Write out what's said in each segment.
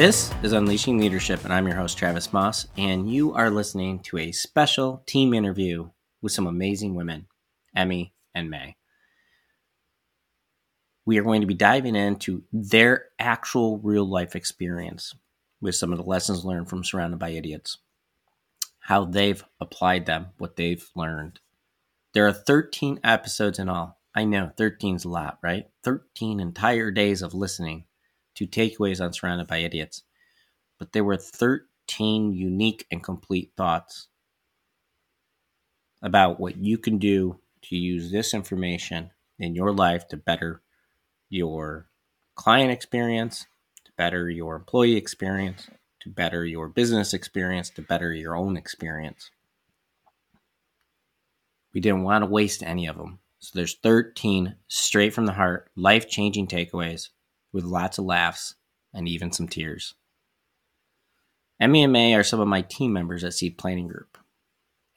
This is Unleashing Leadership, and I'm your host, Travis Maus, and you are listening to a special team interview with some amazing women, Emmy and May. We are going to be diving into their actual real life experience with some of the lessons learned from Surrounded by Idiots, how they've applied them, what they've learned. There are 13 episodes in all. I know 13 is a lot, right? 13 entire days of listening to takeaways on Surrounded by Idiots. But there were 13 unique and complete thoughts about what you can do to use this information in your life to better your client experience, to better your employee experience, to better your business experience, to better your own experience. We didn't want to waste any of them. So there's 13 straight from the heart, life changing takeaways with lots of laughs and even some tears. May are some of my team members at Seed Planning Group,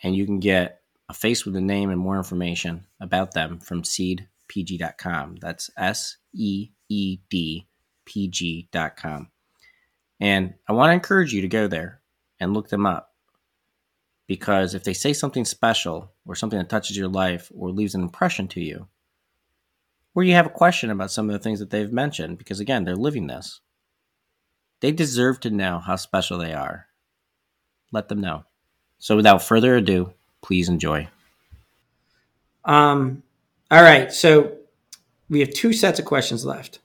and you can get a face with a name and more information about them from seedpg.com. That's S E E D P G.com. And I want to encourage you to go there and look them up because if they say something special or something that touches your life or leaves an impression to you, or you have a question about some of the things that they've mentioned, because again, they're living this, they deserve to know how special they are. Let them know. So without further ado, please enjoy. Um, all right. So we have two sets of questions left.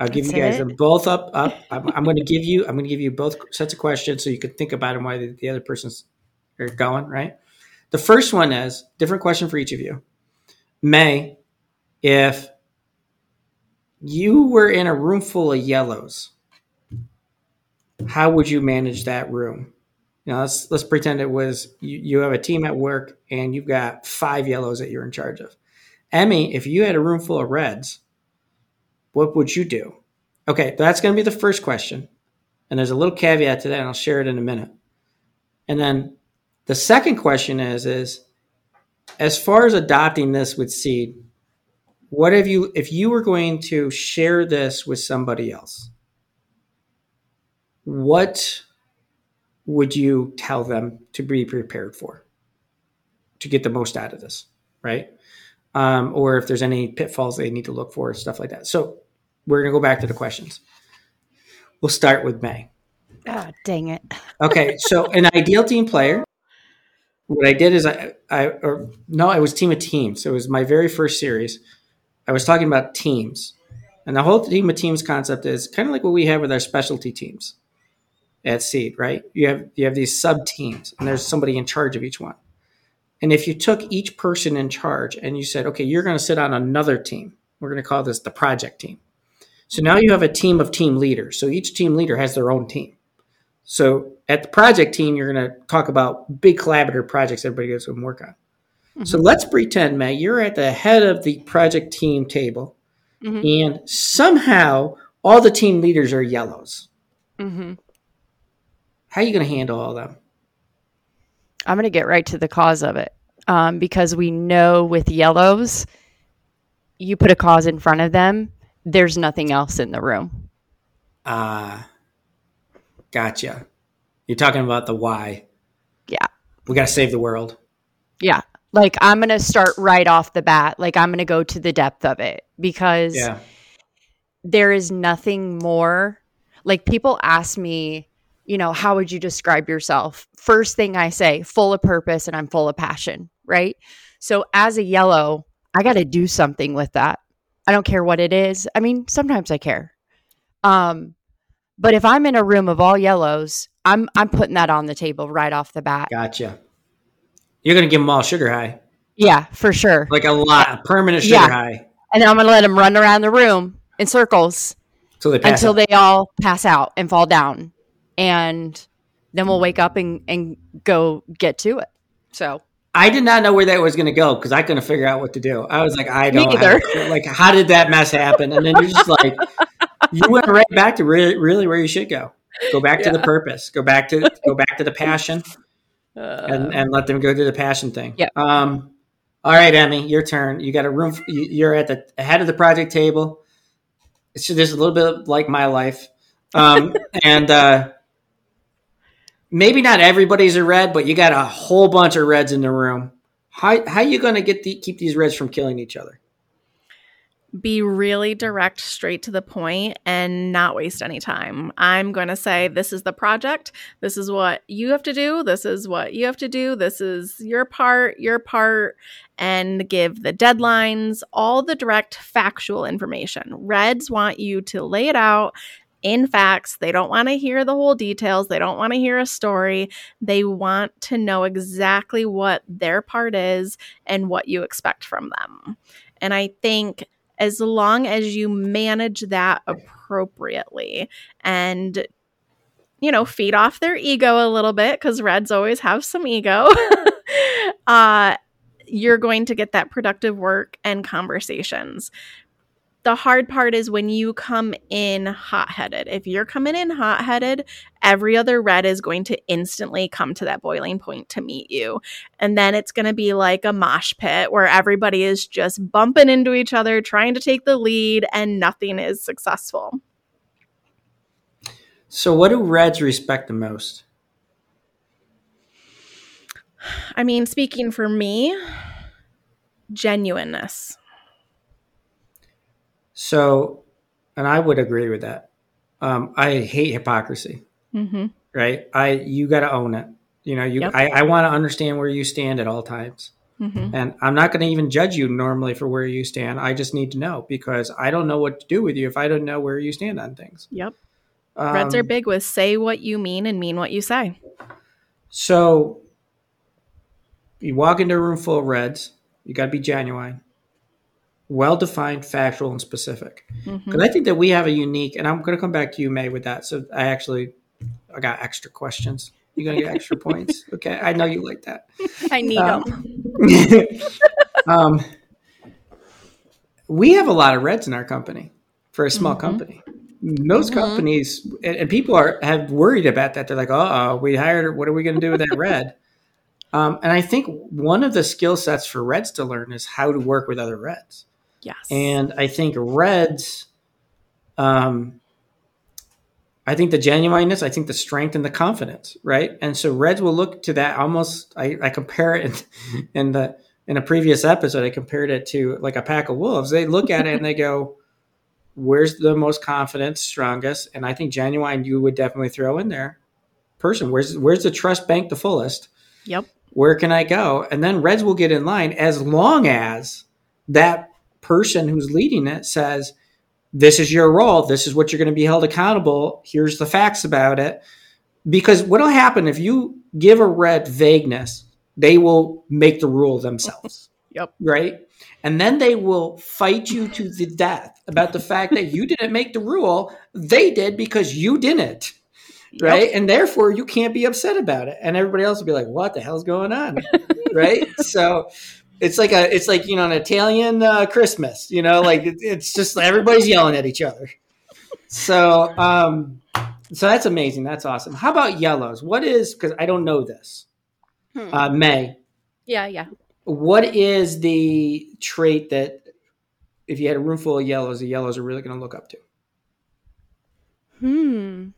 I'll give That's you guys it? them both up. Up. I'm, I'm going to give you. I'm going to give you both sets of questions so you can think about them while the, the other person's are going. Right. The first one is different question for each of you. May, if you were in a room full of yellows, how would you manage that room? Know, let's let's pretend it was you, you have a team at work and you've got five yellows that you're in charge of. Emmy, if you had a room full of reds, what would you do? Okay, that's going to be the first question. And there's a little caveat to that, and I'll share it in a minute. And then the second question is is as far as adopting this with seed, what have you if you were going to share this with somebody else? What would you tell them to be prepared for to get the most out of this, right? Um, or if there's any pitfalls they need to look for, stuff like that. So we're going to go back to the questions. We'll start with May. Ah, dang it. Okay, so an ideal team player. What I did is I, I or no, it was team of teams. So it was my very first series. I was talking about teams, and the whole team of teams concept is kind of like what we have with our specialty teams at Seed, right? You have you have these sub teams, and there's somebody in charge of each one. And if you took each person in charge and you said, okay, you're going to sit on another team, we're going to call this the project team. So now you have a team of team leaders. So each team leader has their own team. So at the project team, you're going to talk about big collaborative projects everybody goes and work on. So let's pretend, Matt, you're at the head of the project team table, Mhm. and somehow all the team leaders are yellows. hmm How are you going to handle all of them? I'm going to get right to the cause of it um, because we know with yellows, you put a cause in front of them, there's nothing else in the room. Uh, gotcha. You're talking about the why. Yeah. We got to save the world. Yeah. Like I'm going to start right off the bat. Like I'm going to go to the depth of it because Yeah. there is nothing more. Like people ask me, you know, how would you describe yourself? First thing I say, full of purpose and I'm full of passion, right? So as a yellow, I got to do something with that. I don't care what it is. I mean, sometimes I care. Um but if I'm in a room of all yellows, I'm I'm putting that on the table right off the bat. Gotcha. You're going to give them all sugar high, Yeah, for sure. like a lot, permanent sugar Yeah. high, And then I'm going to let them run around the room in circles until they pass. until out. they all pass out and fall down and then we'll wake up and, and go get to it so I did not know where that was going to go because I couldn't figure out what to do. I was like, I don't either. like, how did that mess happen? And then you're just like, you went right back to really, really where you should go. Go back to the purpose. Go back to go back to the passion, and and let them go to the passion thing. Yep. Um. All right, Emmy, your turn. You got a room. you- You're at the head of the project table. It's just, a little bit like my life. Um, and uh, maybe not everybody's a red, but you got a whole bunch of reds in the room. How how you going to get the, keep these reds from killing each other? Be really direct, straight to the point, and not waste any time. I'm going to say, this is the project. This is what you have to do. This is what you have to do. This is your part, your part, and give the deadlines, all the direct factual information. Reds want you to lay it out in facts. They don't want to hear the whole details. They don't want to hear a story. They want to know exactly what their part is and what you expect from them. And I think as long as you manage that appropriately and you know feed off their ego a little bit because reds always have some ego uh you're going to get that productive work and conversations the hard part is when you come in hot headed. If you're coming in hot headed, every other red is going to instantly come to that boiling point to meet you. And then it's going to be like a mosh pit where everybody is just bumping into each other, trying to take the lead, and nothing is successful. So, what do reds respect the most? I mean, speaking for me, genuineness. So, and I would agree with that. Um, I hate hypocrisy. Mm-hmm. Right? I you got to own it. You know, you. Yep. I, I want to understand where you stand at all times, Mm-hmm. and I'm not going to even judge you normally for where you stand. I just need to know because I don't know what to do with you if I don't know where you stand on things. Yep. Um, Reds are big with say what you mean and mean what you say. So you walk into a room full of reds. You got to be genuine, well defined, factual, and specific. Because I think that we have a unique, and I'm going to come back to you, May, with that. So I actually, I got extra questions. You're going to get extra points. Okay, I know you like that. I need Um, them. um, we have a lot of reds in our company for a small Mhm. company. Most Mhm. companies and, and people are have worried about that. They're like, "Oh, we hired. What are we going to do with that red?" Um, and I think one of the skill sets for reds to learn is how to work with other reds. Yes. And I think Reds, um, I think the genuineness, I think the strength and the confidence, right? And so Reds will look to that almost. I, I compare it in, in the in a previous episode. I compared it to like a pack of wolves. They look at it and they go, "Where's the most confident, strongest?" And I think genuine, you would definitely throw in there. Person, where's where's the trust bank the fullest? Yep. where can I go? And then Reds will get in line as long as that person who's leading it says, This is your role. This is what you're going to be held accountable. Here's the facts about it. Because what'll happen if you give a red vagueness, they will make the rule themselves. Yep. Right. And then they will fight you to the death about the fact that you didn't make the rule. They did because you didn't right? And therefore, you can't be upset about it, and everybody else will be like, "What the hell's going on?" right? So it's like a, it's like you know, an Italian uh, Christmas. You know, like it, it's just everybody's yelling at each other. So, um, so that's amazing. That's awesome. How about yellows? What is because I don't know this. Hmm. Uh, May, yeah, yeah. what is the trait that if you had a room full of yellows, the yellows are really going to look up to? Hmm.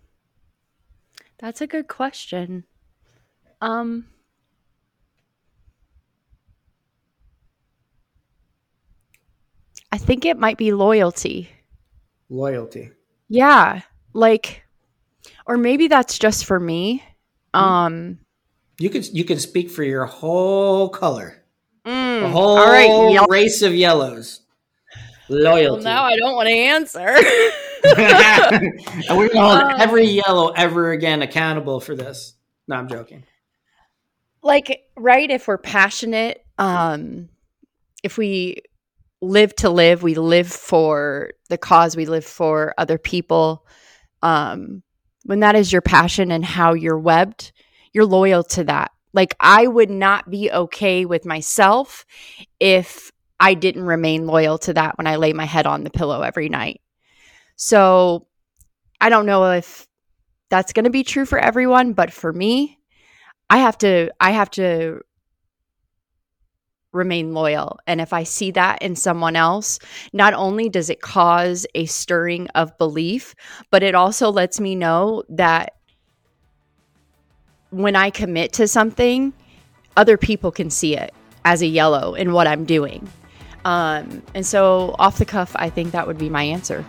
That's a good question. Um I think it might be loyalty. Loyalty. Yeah. Like or maybe that's just for me. Um You could you can speak for your whole color. mm, A whole all right, yellow. race of yellows. Well, Loyalty. now I don't want to answer. and we're gonna hold Um, every yellow ever again accountable for this. No, I'm joking. like right if we're passionate um if we live to live. We live for the cause. We live for other people. Um when that is your passion and how you're webbed you're loyal to that. Like i would not be okay with myself if i didn't remain loyal to that when i lay my head on the pillow every night. So i don't know if that's going to be true for everyone but for me I have to I have to remain loyal. And if I see that in someone else, not only does it cause a stirring of belief, but it also lets me know that when I commit to something, other people can see it as a yellow in what I'm doing. Um, and so, off the cuff, I think that would be my answer.